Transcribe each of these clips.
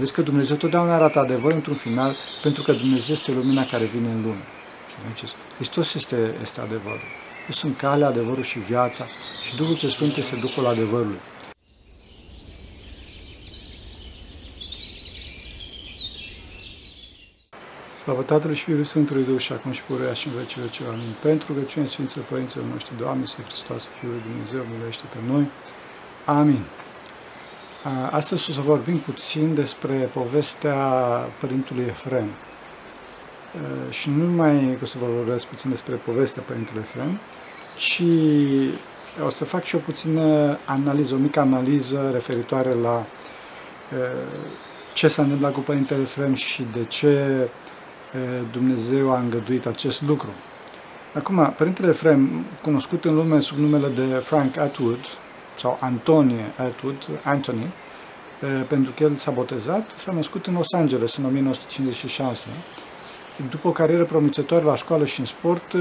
Vezi că Dumnezeu totdeauna arată adevărul într-un final, pentru că Dumnezeu este lumina care vine în lume. Înțelegeți? Hristos este, este adevărul. Eu sunt calea, adevărul și viața și Duhul ce Sfânt este Duhul adevărului. Slavă Tatălui și Fiului Sfântului Duh și acum și pururea și în vecii vecii. Amin. Pentru rugăciune Sfinților Părinților noștri, Doamne, Să Hristos, Fiul lui Dumnezeu, miluiește pe noi. Amin. Astăzi o să vorbim puțin despre povestea Părintului Efrem. Și nu numai o să vă vorbesc puțin despre povestea Părintului Efrem, ci o să fac și o puțină analiză, o mică analiză referitoare la ce s-a întâmplat cu Părintele Efrem și de ce Dumnezeu a îngăduit acest lucru. Acum, Părintele Efrem, cunoscut în lume sub numele de Frank Atwood, sau Antonie Atwood, Anthony, pentru că el s-a botezat, s-a născut în Los Angeles în 1956. După o carieră promițătoare la școală și în sport,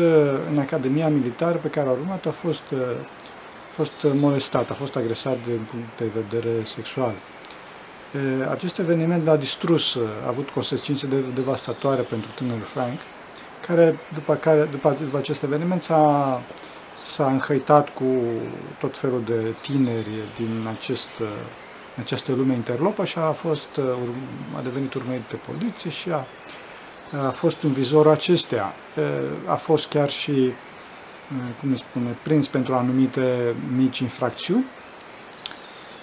în Academia Militară pe care a urmat, a fost, a fost molestat, a fost agresat din punct de vedere sexual. Acest eveniment l-a distrus, a avut consecințe devastatoare pentru tânărul Frank, care după, care, după, după acest eveniment s-a, s-a înhăitat cu tot felul de tineri din acest, această lume interlopă și a, fost, a devenit urmărit de poliție și a, a fost în vizorul acestea. A fost chiar și, cum îi spune, prins pentru anumite mici infracțiuni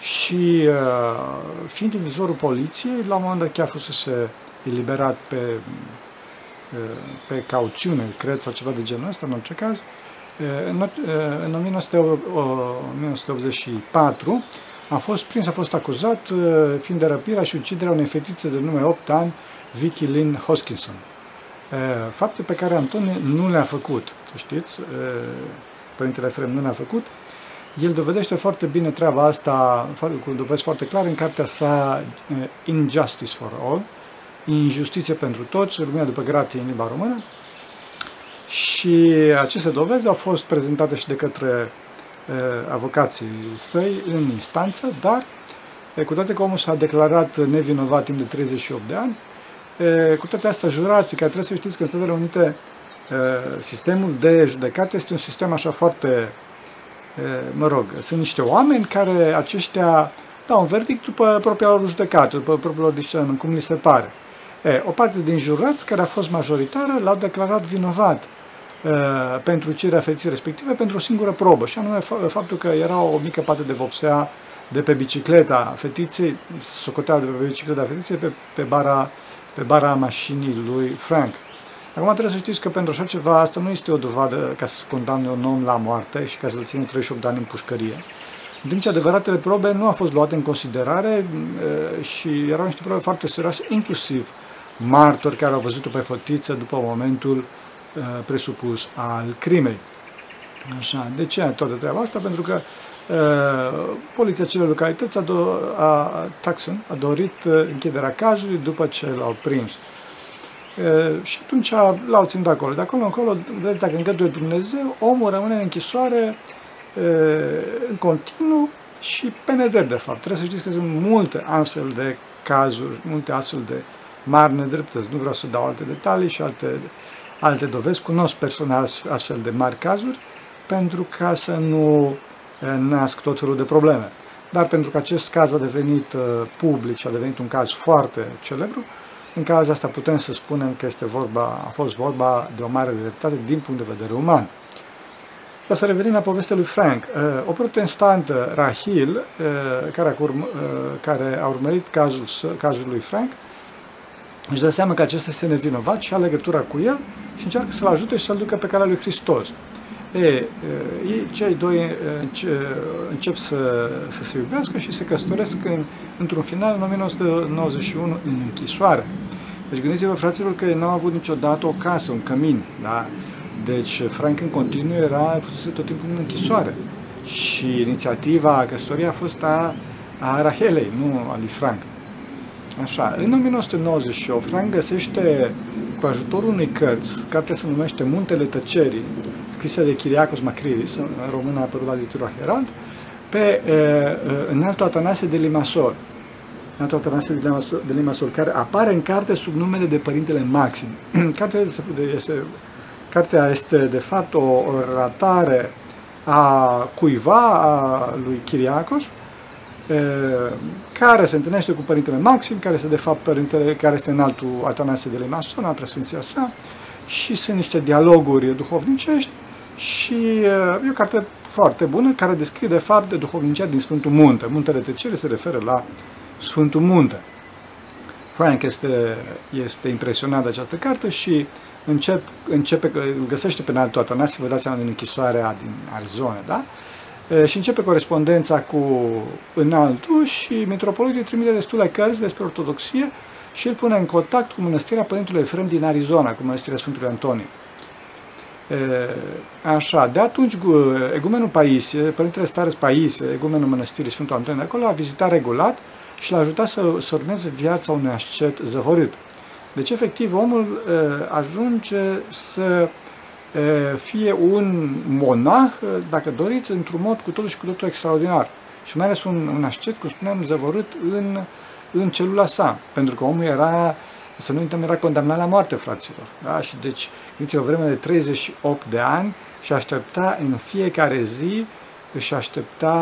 și uh, fiind în vizorul poliției, la un moment dat chiar fusese eliberat pe, uh, pe cauțiune, cred, sau ceva de genul ăsta, în orice caz. Uh, în, în 1984 a fost prins, a fost acuzat fiind de răpirea și uciderea unei fetițe de nume 8 ani, Vicky Lynn Hoskinson. Fapte pe care Antoni nu le-a făcut, știți, Părintele Efrem nu le-a făcut, el dovedește foarte bine treaba asta, cu dovezi foarte clare, în cartea sa uh, Injustice for All, Injustiție pentru toți, lumea după gratie în limba română. Și aceste dovezi au fost prezentate și de către uh, avocații săi în instanță, dar uh, cu toate că omul s-a declarat nevinovat timp de 38 de ani, uh, cu toate astea, jurații, care trebuie să știți că în Statele Unite uh, sistemul de judecată este un sistem așa foarte mă rog, sunt niște oameni care aceștia dau un verdict după propria lor judecată, după propriul lor discernământ, cum li se pare. E, o parte din jurați, care a fost majoritară, l-au declarat vinovat e, pentru cirerea fetiței respective pentru o singură probă, și anume faptul că era o mică parte de vopsea de pe bicicleta fetiței, socoteau de pe bicicleta fetiței pe, pe, bara, pe bara mașinii lui Frank. Acum trebuie să știți că pentru așa ceva asta nu este o dovadă ca să condamne un om la moarte și ca să-l ține 38 de ani în pușcărie. În timp ce adevăratele probe nu au fost luate în considerare și erau niște probe foarte serioase, inclusiv martori care au văzut-o pe fătiță după momentul presupus al crimei. Așa, de ce toată treaba asta? Pentru că uh, poliția celor localități a, do- a, Taxon a dorit închiderea cazului după ce l-au prins. Uh, și atunci l-au ținut acolo. De acolo încolo, vedeți, dacă îngăduie Dumnezeu, omul rămâne în închisoare în continuu și pe nedrept, de fapt. Trebuie să știți că sunt multe astfel de cazuri, multe astfel de mari nedreptăți. Nu vreau să dau alte detalii și alte, alte dovezi. Cunosc personal astfel de mari cazuri pentru ca să nu nasc tot felul de probleme. Dar pentru că acest caz a devenit public și a devenit un caz foarte celebru, în cazul asta putem să spunem că este vorba, a fost vorba de o mare dreptate din punct de vedere uman. Dar să revenim la povestea lui Frank. Uh, o protestantă, Rahil, uh, care a, urmă, uh, care a urmărit cazul, cazul lui Frank, își dă seama că acesta este nevinovat și a legătura cu el și încearcă să-l ajute și să-l ducă pe calea lui Hristos. E, ei, cei doi încep să, să se iubească și se căsătoresc în, într-un final în 1991 în închisoare. Deci gândiți-vă, fraților, că ei n-au avut niciodată o casă, un cămin, da? Deci Frank în continuu era fusese tot timpul în închisoare. Și inițiativa căsătoriei a fost a, a Rahelei, nu a lui Frank. Așa, în 1998, Frank găsește cu ajutorul unei cărți, cartea se numește Muntele Tăcerii, scrisă de Chiriacos Macridis, în română a apărut la literatura Herald, pe uh, înaltul Atanase de Limasol. Renato Atanasie de Limasol, care apare în carte sub numele de Părintele Maxim. Cartea este, cartea este, de fapt, o ratare a cuiva, a lui Chiriacos, care se întâlnește cu Părintele Maxim, care este de fapt Părintele, care este în altul Atanasie de Limason, a preasfinția sa, și sunt niște dialoguri duhovnicești și e o carte foarte bună care descrie de fapt de duhovnicia din Sfântul Munte. Muntele Tăcere se referă la Sfântul Munte. Frank este, este impresionat de această carte și încep, începe, îl găsește pe înaltul Atanasie, vă dați seama, în închisoarea din Arizona, da? Și începe corespondența cu înaltul și mitropolitul trimite destule cărți despre ortodoxie și îl pune în contact cu mănăstirea Părintului Efrem din Arizona, cu mănăstirea Sfântului Antonie. Așa, de atunci egumenul Paisie, Părintele Stares Paisie, egumenul mănăstirii Sfântul Antonie de acolo, a vizitat regulat și l-a ajutat să, să urmeze viața unui ascet zăvorit. Deci, efectiv, omul ajunge să fie un monah, dacă doriți, într-un mod cu totul și cu totul extraordinar. Și mai ales un, un ascet, cum spuneam, zăvorât în, în celula sa. Pentru că omul era, să nu uităm, era condamnat la moarte, fraților. Da? Și deci, gândiți o vreme de 38 de ani și aștepta în fiecare zi, își aștepta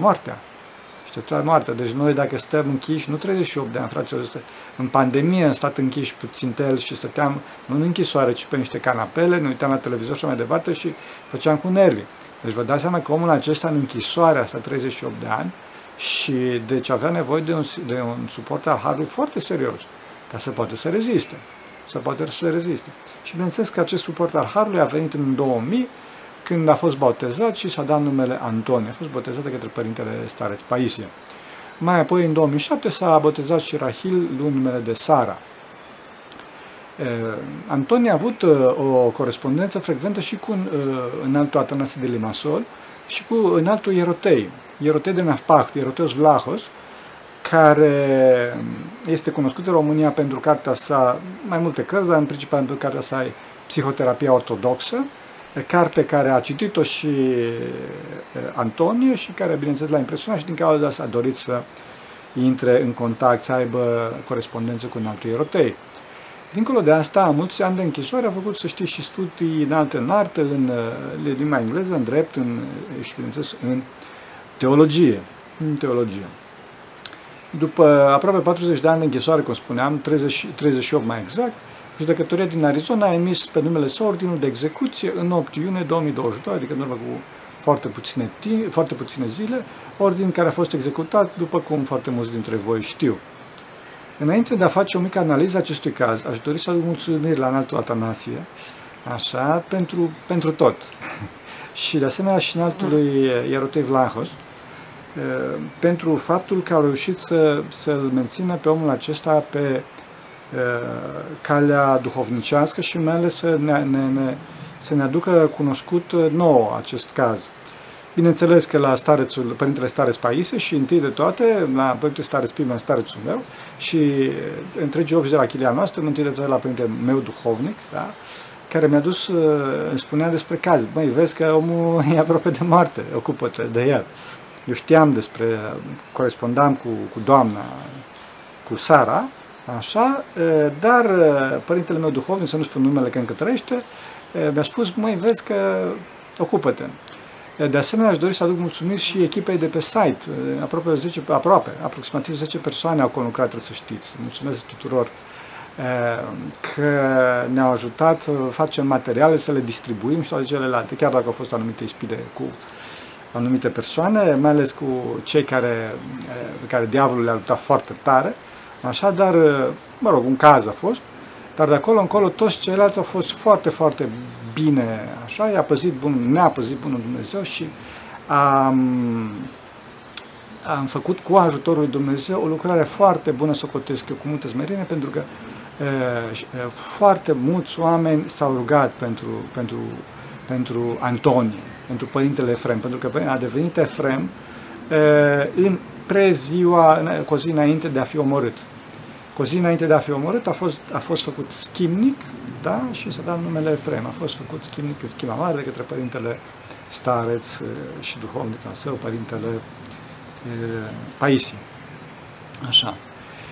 moartea. Aștepta moartea. Deci noi, dacă stăm închiși, nu 38 de ani, fraților, în pandemie am stat închiși puțin tel și stăteam nu în închisoare, ci pe niște canapele, ne uitam la televizor și mai departe și făceam cu nervii. Deci vă dați seama că omul acesta în închisoare asta 38 de ani și deci avea nevoie de un, de un suport al Harului foarte serios ca să poată să reziste. Să poată să reziste. Și bineînțeles că acest suport al Harului a venit în 2000 când a fost botezat și s-a dat numele Antonie. A fost botezat de către Părintele Stareț Paisie. Mai apoi, în 2007, s-a botezat și Rahil luând numele de Sara. Antonie a avut o corespondență frecventă și cu înaltul Atanasie de Limasol și cu înaltul Ierotei, Ierotei de Nafpacht, Ieroteos Vlahos, care este cunoscut în România pentru cartea sa, mai multe cărți, dar în principal pentru cartea sa Psihoterapia Ortodoxă, carte care a citit-o și Antonie și care, bineînțeles, l-a impresionat și din cauza asta a dorit să intre în contact, să aibă corespondență cu un altul ierotei. Dincolo de asta, mulți ani de închisoare a făcut, să știți, și studii în alte în artă, în limba engleză, în drept în, și, bineînțeles, în teologie. În teologie. După aproape 40 de ani de închisoare, cum spuneam, 30, 38 mai exact, Judecătoria din Arizona a emis pe numele său ordinul de execuție în 8 iunie 2022, adică în urmă cu foarte puține, foarte puține zile, ordin care a fost executat, după cum foarte mulți dintre voi știu. Înainte de a face o mică analiză acestui caz, aș dori să aduc mulțumiri la înaltul Atanasie, așa, pentru, pentru tot. și de asemenea și înaltului Ierotei Vlahos, pentru faptul că au reușit să, să-l mențină pe omul acesta pe calea duhovnicească și mai ales să ne, ne, ne, să ne aducă cunoscut nou acest caz. Bineînțeles că la starețul, Părintele Stareț Paise și întâi de toate la Părintele Stareț Prima, starețul meu și întregii obși de la chilia noastră, întâi de toate la Părintele meu duhovnic, da? care mi-a dus, îmi spunea despre caz. Măi, vezi că omul e aproape de moarte, ocupă-te de el. Eu știam despre, corespondam cu, cu doamna, cu Sara, Așa, dar părintele meu duhovnic, să nu spun numele că încă trăiește, mi-a spus, măi, vezi că ocupă-te. De asemenea, aș dori să aduc mulțumiri și echipei de pe site. Aproape, 10, aproape aproximativ 10 persoane au conlucrat, trebuie să știți. Mulțumesc tuturor că ne-au ajutat să facem materiale, să le distribuim și toate celelalte, chiar dacă au fost anumite ispide cu anumite persoane, mai ales cu cei care, care diavolul le-a luptat foarte tare. Așa, dar, mă rog, un caz a fost, dar de acolo încolo toți ceilalți au fost foarte, foarte bine, așa, i-a păzit bun, ne-a păzit bunul Dumnezeu și am, am făcut cu ajutorul lui Dumnezeu o lucrare foarte bună, să o cotesc eu cu multă smerenie, pentru că e, foarte mulți oameni s-au rugat pentru, pentru, pentru Antonie, pentru Părintele Efrem, pentru că a devenit Efrem e, în preziua, cu o zi înainte de a fi omorât. Cu o zi înainte de a fi omorât a fost, a fost făcut schimnic, da? și s-a dat numele Efrem. A fost făcut schimnic în schimba mare de către părintele stareț și duhovnic al său, părintele e, Paisie. Așa.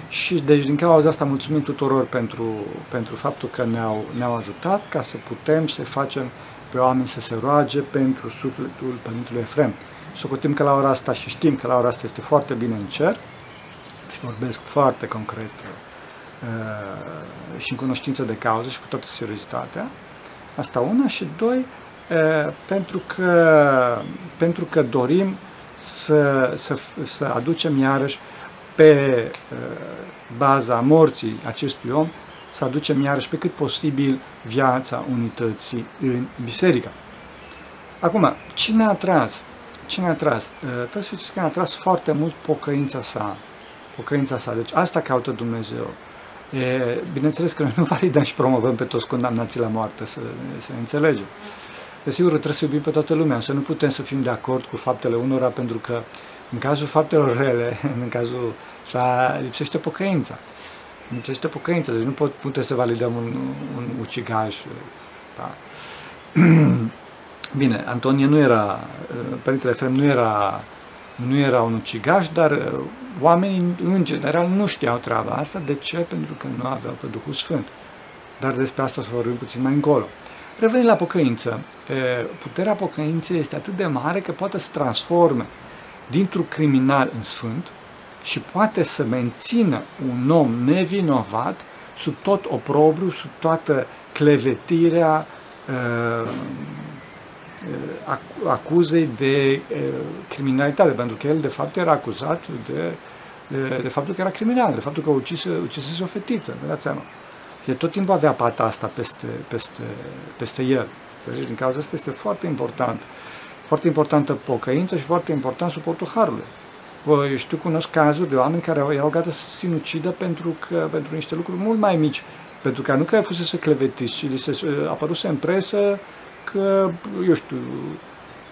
Și deci din cauza asta mulțumim tuturor pentru, pentru faptul că ne-au, ne-au ajutat ca să putem să facem pe oameni să se roage pentru sufletul Părintelui Efrem. Socotim că la ora asta și știm că la ora asta este foarte bine în cer și vorbesc foarte concret uh, și în cunoștință de cauză și cu toată seriozitatea. Asta una și doi, uh, pentru, că, pentru că dorim să, să, să aducem iarăși pe uh, baza morții acestui om, să aducem iarăși pe cât posibil viața unității în biserică. Acum, cine a tras? Cine a tras? Uh, trebuie să știți că a tras foarte mult pocăința sa. Pocăința sa. Deci asta caută Dumnezeu. E, bineînțeles că noi nu validăm și promovăm pe toți condamnații la moarte, să, să înțelegem. Desigur, trebuie să iubim pe toată lumea, să nu putem să fim de acord cu faptele unora, pentru că în cazul faptelor rele, în cazul așa, lipsește pocăința. Lipsește pocăința, deci nu pot, putem să validăm un, un ucigaș. Da. Bine, Antonie nu era, Părintele Efrem nu era, nu era un ucigaș, dar uh, oamenii în general nu știau treaba asta. De ce? Pentru că nu aveau pe Duhul Sfânt. Dar despre asta o să vorbim puțin mai încolo. Revenind la pocăință, puterea pocăinței este atât de mare că poate să transforme dintr-un criminal în sfânt și poate să mențină un om nevinovat sub tot oprobriu, sub toată clevetirea acuzei de criminalitate, pentru că el de fapt era acuzat de, de, de faptul că era criminal, de faptul că ucise, ucisese o fetiță, vă dați seama. El tot timpul avea pata asta peste, peste, peste el. Înțelegi? Din cauza asta este foarte important. Foarte importantă pocăință și foarte important suportul Harului. Eu știu, cunosc cazuri de oameni care erau gata să se sinucidă pentru, că, pentru niște lucruri mult mai mici. Pentru că nu că fusese clevetiți, ci li se apăruse în presă că, eu știu,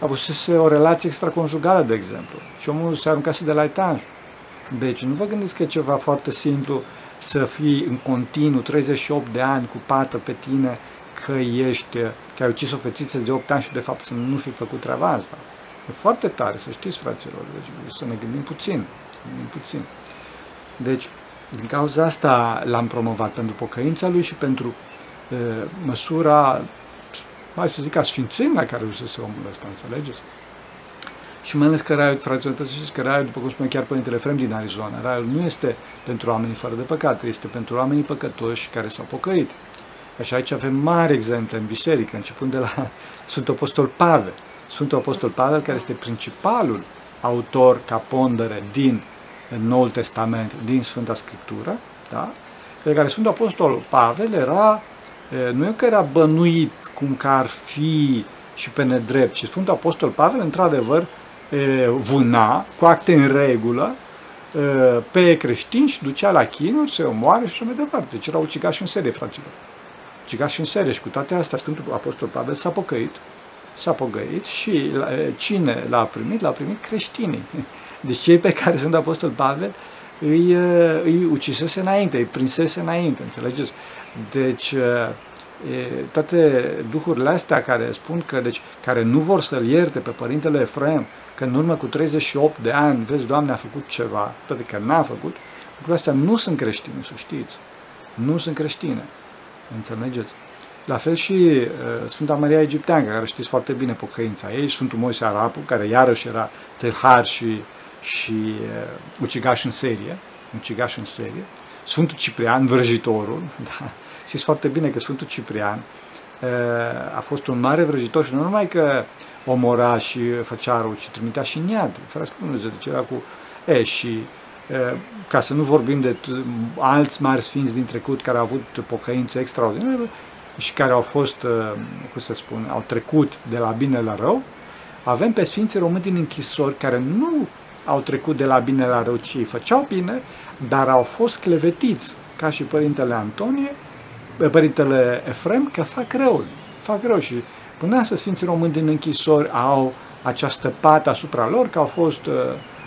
avusese o relație extraconjugală, de exemplu. Și omul se aruncase de la etaj. Deci nu vă gândiți că e ceva foarte simplu să fii în continuu 38 de ani cu pată pe tine că ești, că ai ucis o fetiță de 8 ani și de fapt să nu fi făcut treaba asta. E foarte tare, să știți, fraților, deci să ne gândim puțin, gândim puțin. Deci, din cauza asta l-am promovat pentru pocăința lui și pentru e, măsura, hai să zic, a sfințenii la care să omul ăsta, înțelegeți? Și mai ales că raiul, fraților, trebuie să știți că raiul, după cum spune chiar Părintele Frem din Arizona, raiul nu este pentru oamenii fără de păcate, este pentru oamenii păcătoși care s-au pocăit. Așa aici avem mari exemple în biserică, începând de la Sfântul Apostol Pavel. Sfântul Apostol Pavel, care este principalul autor ca pondere din Noul Testament, din Sfânta Scriptură, da? pe care Sfântul Apostol Pavel era, nu e că era bănuit cum că ar fi și pe nedrept, ci Sfântul Apostol Pavel, într-adevăr, vâna cu acte în regulă pe creștini și ducea la chinuri, se omoare și așa mai departe. Deci erau ucigași în serie, fraților. Ucigași în serie și cu toate astea Sfântul Apostol Pavel s-a pocăit, s-a pocăit și cine l-a primit? L-a primit creștinii. Deci cei pe care sunt Apostol Pavel îi, îi ucisese înainte, îi prinsese înainte, înțelegeți? Deci toate duhurile astea care spun că, deci, care nu vor să-l ierte pe Părintele Efraim, că în urmă cu 38 de ani, vezi, Doamne a făcut ceva, toate că n-a făcut, lucrurile astea nu sunt creștine, să știți. Nu sunt creștine. Înțelegeți? La fel și uh, Sfânta Maria Egipteancă, care știți foarte bine pocăința ei, Sfântul Moise Arapu, care iarăși era tâlhar și, și uh, ucigaș în serie, ucigaș în serie, Sfântul Ciprian, vrăjitorul, da, Știți foarte bine că Sfântul Ciprian a fost un mare vrăjitor și nu numai că omora și făcea rău, ci trimitea și în iad. Ferească Dumnezeu, deci era cu... E, și ca să nu vorbim de alți mari sfinți din trecut care au avut pocăință extraordinară și care au fost, cum să spun, au trecut de la bine la rău, avem pe sfinții români din închisori care nu au trecut de la bine la rău, ci făceau bine, dar au fost clevetiți, ca și Părintele Antonie, Părintele Efrem că fac rău, fac rău și până să Sfinții Români din închisori au această pată asupra lor, că au fost, uh,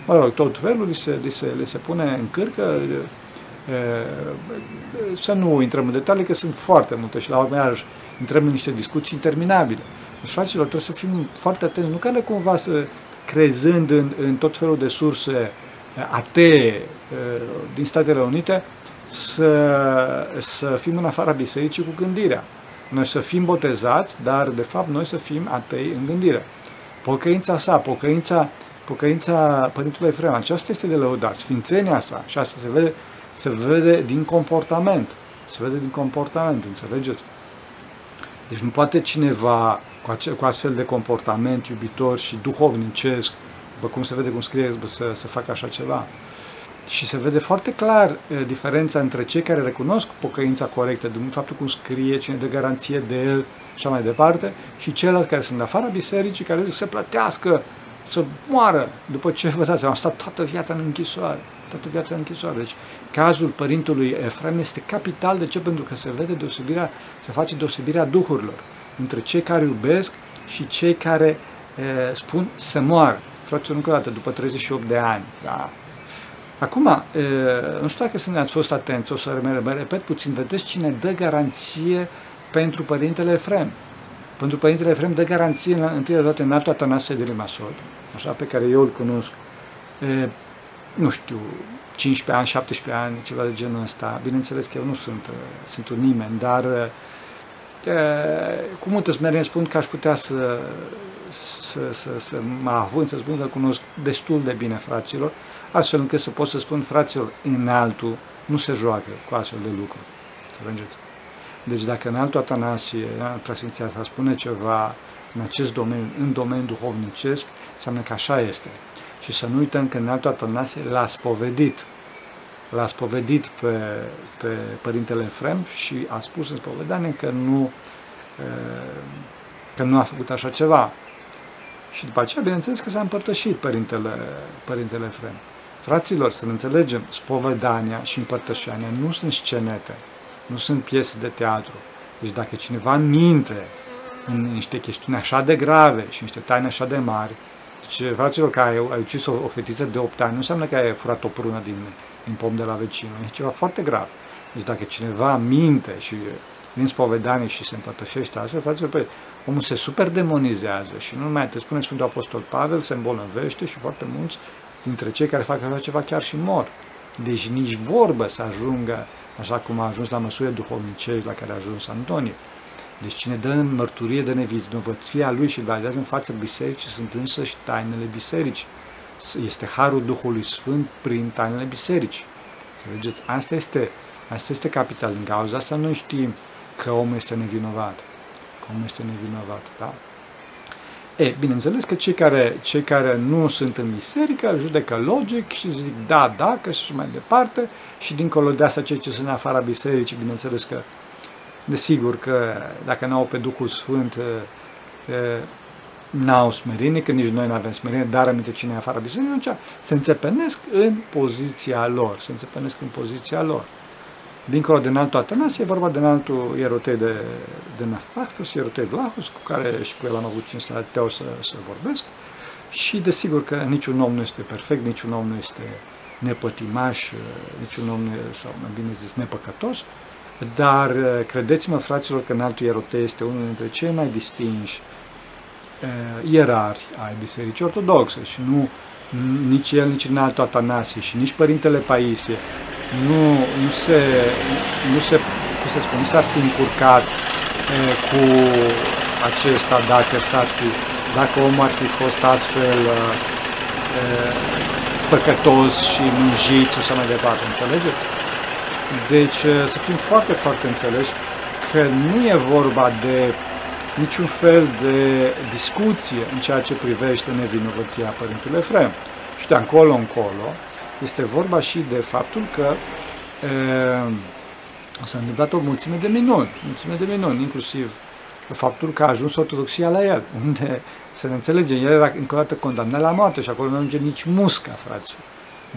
mă rog, tot felul, li se, li se, li se pune în cârcă, uh, uh, să nu intrăm în detalii, că sunt foarte multe și la urmă iarăși intrăm în niște discuții interminabile. Deci, fraților, trebuie să fim foarte atenți, nu ca cumva să crezând în, în tot felul de surse atee, din Statele Unite să, să fim în afara bisericii cu gândirea. Noi să fim botezați, dar de fapt noi să fim atei în gândire. Pocăința sa, pocăința, pocăința Părintului Efrem, aceasta este de lăudat, sfințenia sa și asta se vede, se vede din comportament. Se vede din comportament, înțelegeți? Deci nu poate cineva cu, ace- cu astfel de comportament iubitor și duhovnicesc, după cum se vede cum scrie, să, să facă așa ceva. Și se vede foarte clar uh, diferența între cei care recunosc pocăința corectă, de faptul cum scrie, cine dă garanție de el și așa mai departe, și ceilalți care sunt afara bisericii, care zic să plătească, să moară, după ce, vă dați, am stat toată viața în închisoare. Toată viața în închisoare. Deci, cazul părintului Efrem este capital. De ce? Pentru că se vede deosebirea, se face deosebirea duhurilor între cei care iubesc și cei care e, spun să moară. Fraților, încă o dată, după 38 de ani. Da? Acum, nu știu dacă să ne-ați fost atenți, o să repet puțin, vedeți cine dă garanție pentru Părintele Efrem. Pentru Părintele Efrem dă garanție întâi de toate înaltul Atanasie de Limasol, așa pe care eu îl cunosc, e, nu știu, 15 ani, 17 ani, ceva de genul ăsta. Bineînțeles că eu nu sunt, sunt un nimeni, dar e, cu multă smerenie spun că aș putea să, să, să, să mă avânt, să spun că cunosc destul de bine fraților, astfel încât să pot să spun, fraților, în altul nu se joacă cu astfel de lucruri. Înțelegeți? Deci dacă în altul Atanasie, preasfinția sa spune ceva în acest domeniu, în domeniul duhovnicesc, înseamnă că așa este. Și să nu uităm că în altul Atanasie l-a spovedit. L-a spovedit pe, pe Părintele Efrem și a spus în spovedanie că nu, că nu a făcut așa ceva. Și după aceea, bineînțeles că s-a împărtășit Părintele, Părintele Efrem. Fraților, să înțelegem, spovedania și împărtășania nu sunt scenete, nu sunt piese de teatru. Deci dacă cineva minte în niște chestiuni așa de grave și niște taine așa de mari, deci, fraților, că ai, ai ucis o, o fetiță de 8 ani, nu înseamnă că ai furat o prună din, din pom de la vecinul. E ceva foarte grav. Deci dacă cineva minte și în spovedanie și se împărtășește astfel, fraților, pe, omul se super demonizează și nu numai, te spune Sfântul Apostol Pavel, se îmbolnăvește și foarte mulți dintre cei care fac așa ceva chiar și mor. Deci nici vorbă să ajungă așa cum a ajuns la măsură duhovnicești la care a ajuns Antonie. Deci cine dă în mărturie de nevinovăția lui și validează în fața bisericii sunt însăși tainele bisericii. Este harul Duhului Sfânt prin tainele bisericii. Înțelegeți? Asta este, asta este capital. În cauza asta noi știm că omul este nevinovat. Că omul este nevinovat. Da? E, bineînțeles că cei care, cei care nu sunt în biserică judecă logic și zic da, da, că și mai departe și dincolo de asta cei ce sunt în afara bisericii, bineînțeles că desigur că dacă n-au pe Duhul Sfânt n-au smerenie, că nici noi nu avem smerenie, dar aminte cine e afară bisericii, atunci se înțepenesc în poziția lor, se înțepenesc în poziția lor. Dincolo de înaltul Atanasie, e vorba de înaltul Ierotei de, de Nafactus, Ierotei Vlahus, cu care și cu el am avut cinstea Teo să, să vorbesc. Și desigur că niciun om nu este perfect, niciun om nu este nepătimaș, niciun om, nu, sau mai bine zis, nepăcătos, dar credeți-mă, fraților, că înaltul Ierotei este unul dintre cei mai distinși uh, ierari ai Bisericii Ortodoxe și nu nici el, nici înaltul Atanasie și nici Părintele Paisie nu, nu se, nu se, cum se spune, nu s-ar fi încurcat e, cu acesta dacă s-ar fi, dacă omul ar fi fost astfel e, păcătos și mânjit și așa mai departe, înțelegeți? Deci să fim foarte, foarte înțeleși că nu e vorba de niciun fel de discuție în ceea ce privește nevinovăția Părintului Efrem. Și de încolo încolo, este vorba și de faptul că e, s-a întâmplat o mulțime de minuni, mulțime de minuni, inclusiv faptul că a ajuns ortodoxia la el, unde, să ne înțelegem, el era încă o dată condamnat la moarte și acolo nu ajunge nici musca, frați.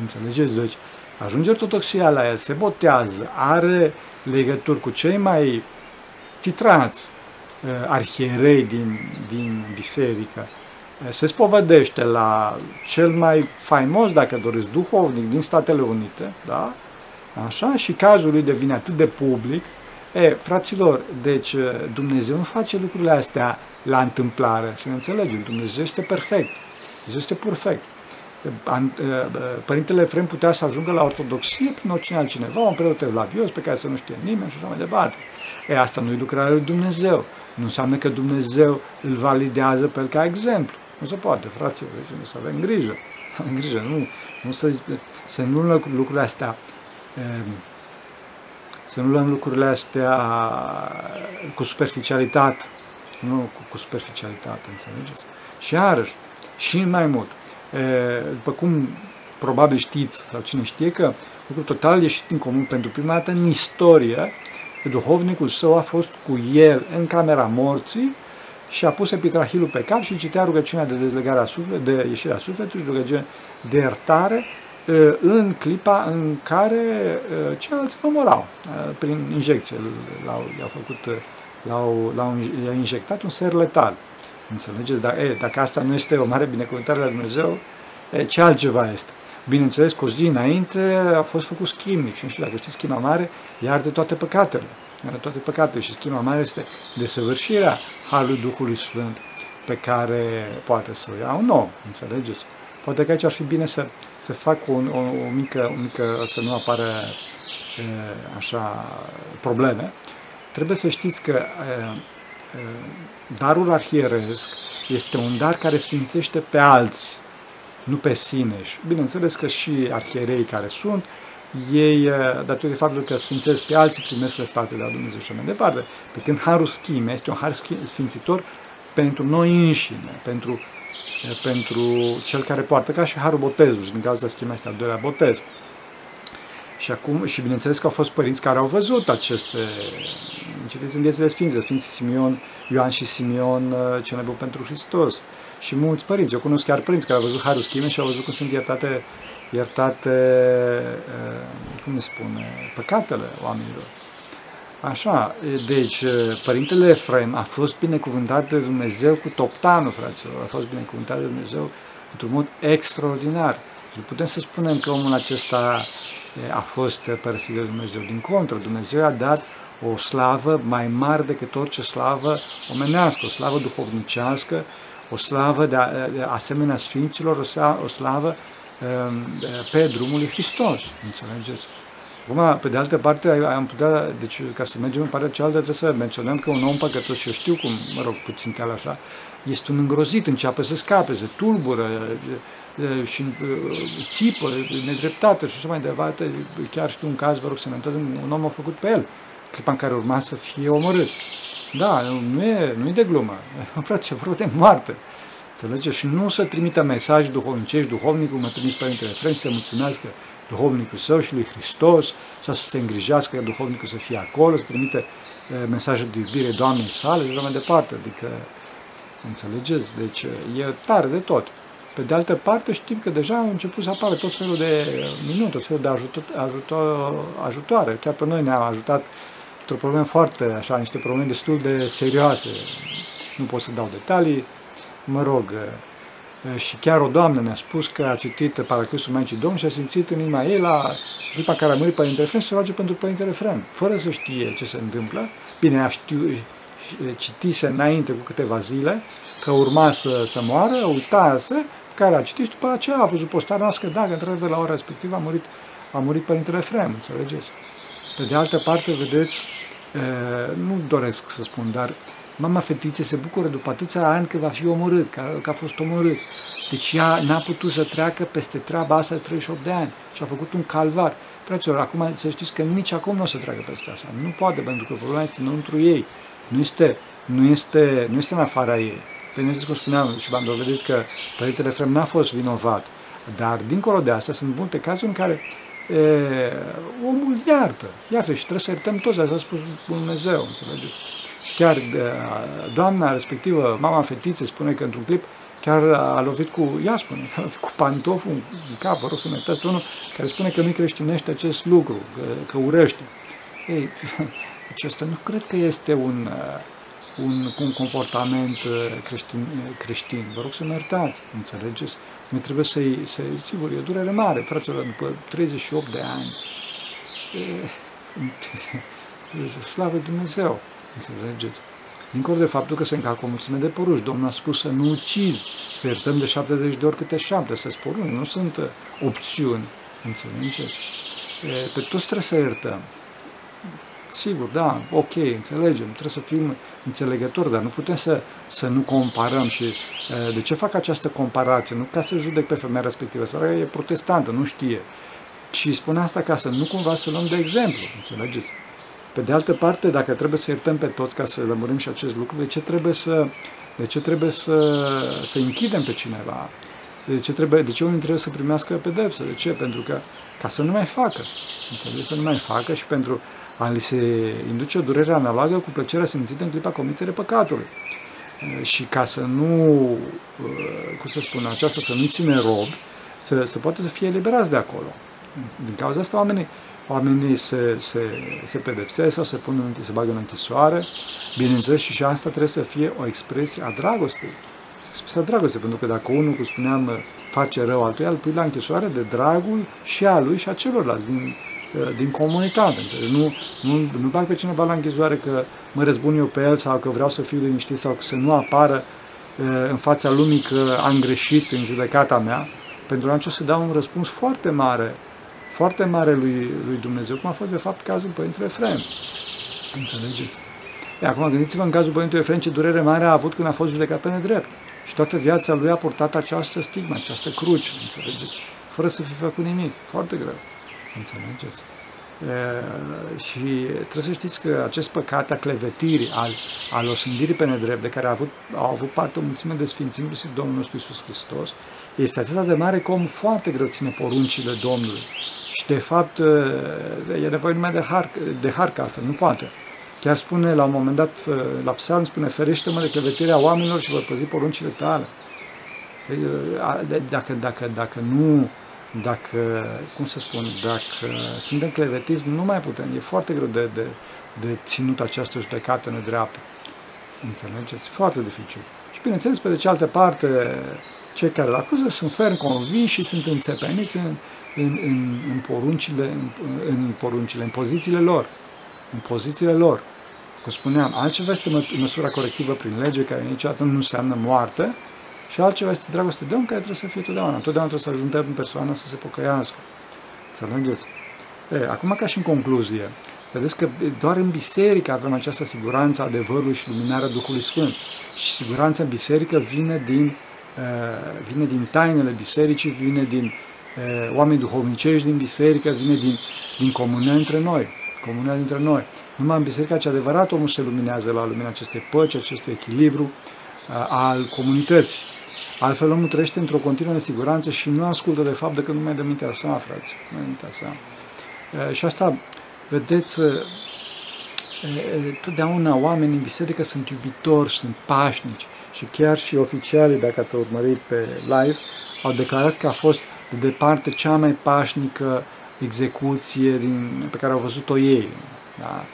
Înțelegeți? Deci, ajunge ortodoxia la el, se botează, are legături cu cei mai titrați uh, arhierei din, din biserică, se spovedește la cel mai faimos, dacă doriți, duhovnic din Statele Unite, da? Așa? Și cazul lui devine atât de public. E, fraților, deci Dumnezeu nu face lucrurile astea la întâmplare, să ne înțelegem. Dumnezeu este perfect. Dumnezeu este perfect. Părintele Efrem putea să ajungă la ortodoxie prin oricine altcineva, un preot evlavios pe care să nu știe nimeni și așa mai departe. E, asta nu e lucrarea lui Dumnezeu. Nu înseamnă că Dumnezeu îl validează pe el ca exemplu. Nu se poate, fraților, deci nu să avem grijă. Avem grijă, nu, nu să, să nu luăm lucrurile astea să nu luăm lucrurile astea cu superficialitate. Nu cu, cu superficialitate, înțelegeți? Și iarăși, și mai mult, după cum probabil știți, sau cine știe, că lucru total ieșit în comun pentru prima dată în istorie, duhovnicul său a fost cu el în camera morții și a pus epitrahilul pe cap și citea rugăciunea de dezlegare a sufletului, de ieșirea sufletului și rugăciunea de iertare în clipa în care ceilalți mă morau prin injecție. L-au, i-au făcut, l-au, l-au injectat un ser letal. Înțelegeți? Dar, e, dacă asta nu este o mare binecuvântare la Dumnezeu, e, ce altceva este? Bineînțeles, cu o zi înainte a fost făcut schimnic și nu știu dacă știți, schimba mare iartă toate păcatele. Iartă toate păcatele și schimba mare este desăvârșirea Harului Duhului Sfânt pe care poate să o ia un om, înțelegeți? Poate că aici ar fi bine să, să fac o, o, o, mică, o mică, să nu apară e, așa probleme. Trebuie să știți că e, darul arhieresc este un dar care sfințește pe alții, nu pe sine. Și bineînțeles că și arhierei care sunt, ei, datorită faptului că sfințesc pe alții, primesc răsplată de la Dumnezeu și mai departe. Pe când harul schime este un har sfințitor pentru noi înșine, pentru, pentru cel care poartă, ca și harul botezului, și din cauza schimă este al doilea botez. Și acum, și bineînțeles că au fost părinți care au văzut aceste, citiți în viețile Sfințe, Sfinții Simion, Ioan și Simion, uh, cel mai bun pentru Hristos. Și mulți părinți, eu cunosc chiar părinți care au văzut Harul Schime și au văzut cum sunt iertate, iertate uh, cum ne spune, păcatele oamenilor. Așa, deci uh, Părintele Efrem a fost binecuvântat de Dumnezeu cu toptanul, fraților, a fost binecuvântat de Dumnezeu într-un mod extraordinar. Și putem să spunem că omul acesta a fost părăsit de Dumnezeu. Din contră, Dumnezeu a dat o slavă mai mare decât orice slavă omenească, o slavă duhovnicească, o slavă de, de asemenea Sfinților, o slavă, o slavă um, pe drumul lui Hristos. Înțelegeți? Acum, pe de altă parte, am putea, deci ca să mergem în partea cealaltă, trebuie să menționăm că un om păcătos, și eu știu cum, mă rog, puțin ca așa, este un îngrozit, începe să scape, se tulbură, și țipă, nedreptate și așa mai departe. Chiar știu un caz, vă rog să ne un om a făcut pe el, clipa în care urma să fie omorât. Da, nu e, nu e de glumă. Frate, vreo de moarte. Înțelege? Și nu să trimită mesaje duhovnicești, duhovnicul mă trimis Părintele Efrem să mulțumească duhovnicul său și lui Hristos, sau să se îngrijească duhovnicul să fie acolo, să trimite mesaje de iubire Doamnei sale și așa mai departe. Adică, înțelegeți? Deci e tare de tot. Pe de altă parte știm că deja au început să apară tot felul de minuni, tot felul de ajutor, ajutor, ajutoare. Chiar pe noi ne-a ajutat într-o problemă foarte, așa, niște probleme destul de serioase. Nu pot să dau detalii, mă rog, și chiar o doamnă ne-a spus că a citit Paraclisul Maicii Domnului și a simțit în inima ei la clipa care a murit Părintele Efrem să se roage pentru Părintele Efrem, fără să știe ce se întâmplă. Bine, a știu, citise înainte cu câteva zile că urma să, să moară, uitase care a citit și după aceea a văzut postarea noastră, da, că într-adevăr la ora respectivă a murit, a murit Părintele Efrem, înțelegeți? Pe de altă parte, vedeți, nu doresc să spun, dar mama fetițe se bucură după atâția ani că va fi omorât, că, că a fost omorât. Deci ea n-a putut să treacă peste treaba asta de 38 de ani și a făcut un calvar. Fraților, acum să știți că nici acum nu o să treacă peste asta. Nu poate, pentru că problema este înăuntru ei. Nu este, nu este, nu este în afara ei. Bineînțeles, cum spuneam și v-am dovedit că Părintele Efrem n-a fost vinovat, dar dincolo de asta sunt multe cazuri în care e, omul iartă, iartă și trebuie să iertăm toți, așa a spus Dumnezeu, înțelegeți? Și chiar de, doamna respectivă, mama fetiței, spune că într-un clip chiar a lovit cu, ea spune, că a lovit cu pantoful în cap, vă rog să mă pe unul care spune că nu creștinește acest lucru, că, că urăște. Ei, deci asta nu cred că este un, un, un comportament uh, creștin, uh, creștin. Vă rog să mă iertați, înțelegeți? Noi trebuie să-i, să sigur, e o durere mare, fraților, după 38 de ani. E, slavă Dumnezeu, înțelegeți? Dincolo de faptul că se încalcă o mulțime de porunci. Domnul a spus să nu ucizi, să iertăm de 70 de ori câte șapte, să-ți porunci. Nu sunt uh, opțiuni. Înțelegeți? Pe toți trebuie să iertăm. Sigur, da, ok, înțelegem, trebuie să fim înțelegători, dar nu putem să, să nu comparăm și de ce fac această comparație? Nu ca să judec pe femeia respectivă, să e protestantă, nu știe. Și spun asta ca să nu cumva să luăm de exemplu, înțelegeți? Pe de altă parte, dacă trebuie să iertăm pe toți ca să lămurim și acest lucru, de ce trebuie să, de ce trebuie să, să închidem pe cineva? De ce, trebuie, de ce unii trebuie să primească pedepsă? De ce? Pentru că ca să nu mai facă. Înțelegeți? Să nu mai facă și pentru a li se induce o durere analogă cu plăcerea simțită în clipa comiterii păcatului. Și ca să nu, cum să spun, aceasta să nu ține rob, să, să poată să fie eliberați de acolo. Din cauza asta oamenii, oamenii se, se, se pedepsesc sau se pun în, se bagă în închisoare. Bineînțeles și, și asta trebuie să fie o expresie a dragostei. Expresia dragostei, pentru că dacă unul, cum spuneam, face rău altuia, îl pui la închisoare de dragul și a lui și a celorlalți din, din comunitate. Înțelegi? Nu, nu, nu bag pe cineva la închisoare că mă răzbun eu pe el sau că vreau să fiu liniștit sau că să nu apară în fața lumii că am greșit în judecata mea, pentru a să dau un răspuns foarte mare, foarte mare lui, lui Dumnezeu, cum a fost de fapt cazul Părintele Efrem. Înțelegeți? E, acum gândiți-vă în cazul Părintelui Efrem ce durere mare a avut când a fost judecat pe nedrept. Și toată viața lui a purtat această stigmă, această cruce, înțelegeți? Fără să fi făcut nimic. Foarte greu. Înțelegeți? E, și trebuie să știți că acest păcat a clevetirii, al, al osândirii pe nedrept, de care a avut, au avut parte o mulțime de sfinți, inclusiv Domnul nostru Iisus Hristos, este atât de mare cum foarte greu ține poruncile Domnului. Și de fapt e nevoie numai de har, de har că altfel nu poate. Chiar spune la un moment dat, la psalm, spune, ferește-mă de clevetirea oamenilor și vor păzi poruncile tale. Dacă, dacă, dacă nu, dacă, cum să spun, dacă suntem clevetiți, nu mai putem. E foarte greu de, de, de ținut această judecată nedreaptă. Înțelegeți? Foarte dificil. Și bineînțeles, pe de cealaltă parte, cei care îl acuză sunt ferm convinși și sunt înțepeniți în, în, în, în, poruncile, în, în poruncile, în pozițiile lor. În pozițiile lor. Cum spuneam, altceva este măsura corectivă prin lege, care niciodată nu înseamnă moarte, și altceva este dragoste de om care trebuie să fie totdeauna. Totdeauna trebuie să ajungă în persoană să se pocăiască. Înțelegeți? E, acum, ca și în concluzie, vedeți că doar în biserică avem această siguranță a adevărului și luminarea Duhului Sfânt. Și siguranța în biserică vine din, uh, vine din tainele bisericii, vine din uh, oameni duhovnicești din biserică, vine din, din comunia între noi. Comunia dintre noi. Numai în biserică ce adevărat omul se luminează la lumina acestei păci, acestui echilibru uh, al comunității. Altfel omul trăiește într-o continuă nesiguranță și nu ascultă de fapt decât numai de mintea sa, frați, numai mintea sa. Și asta, vedeți, totdeauna oamenii în biserică sunt iubitori, sunt pașnici și chiar și oficialii, dacă ați urmărit pe live, au declarat că a fost de departe cea mai pașnică execuție din, pe care au văzut-o ei. Da?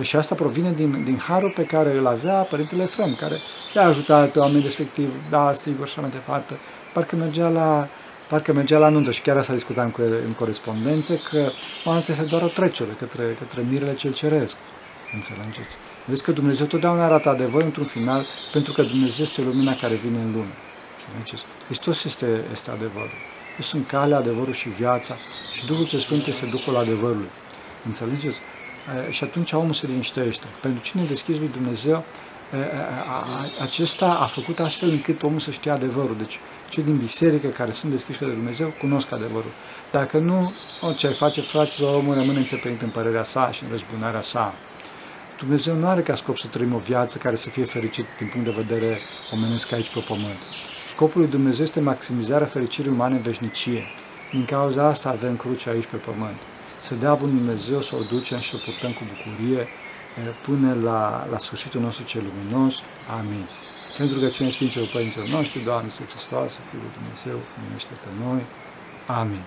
Și asta provine din, din harul pe care îl avea Părintele Efrem, care i-a ajutat pe oamenii respectiv, da, sigur, și așa mai departe. Parcă mergea la, parcă mergea la nuntă și chiar asta discutam cu el în corespondențe, că oamenii este doar o trecere către, către mirele cel ceresc. Înțelegeți? Vezi că Dumnezeu totdeauna arată adevărul într-un final, pentru că Dumnezeu este lumina care vine în lume. Înțelegeți? Hristos este, este adevărul. Eu sunt calea, adevărul și viața și Duhul ce Sfânt este Duhul adevărului. Înțelegeți? Și atunci omul se liniștește. Pentru cine deschizi lui Dumnezeu, acesta a făcut astfel încât omul să știe adevărul. Deci cei din biserică care sunt deschiși de Dumnezeu cunosc adevărul. Dacă nu, orice ai face, fraților, omul rămâne înțepenit în părerea sa și în răzbunarea sa. Dumnezeu nu are ca scop să trăim o viață care să fie fericit din punct de vedere omenesc aici pe pământ. Scopul lui Dumnezeu este maximizarea fericirii umane în veșnicie. Din cauza asta avem cruce aici pe pământ să dea Bunul Dumnezeu să o ducem și să o purtăm cu bucurie eh, până la, la sfârșitul nostru cel luminos. Amin. Pentru că cine Sfinților Părinților noștri, Doamne Iisus Hristos, Fiul lui Dumnezeu, numește pe noi. Amin.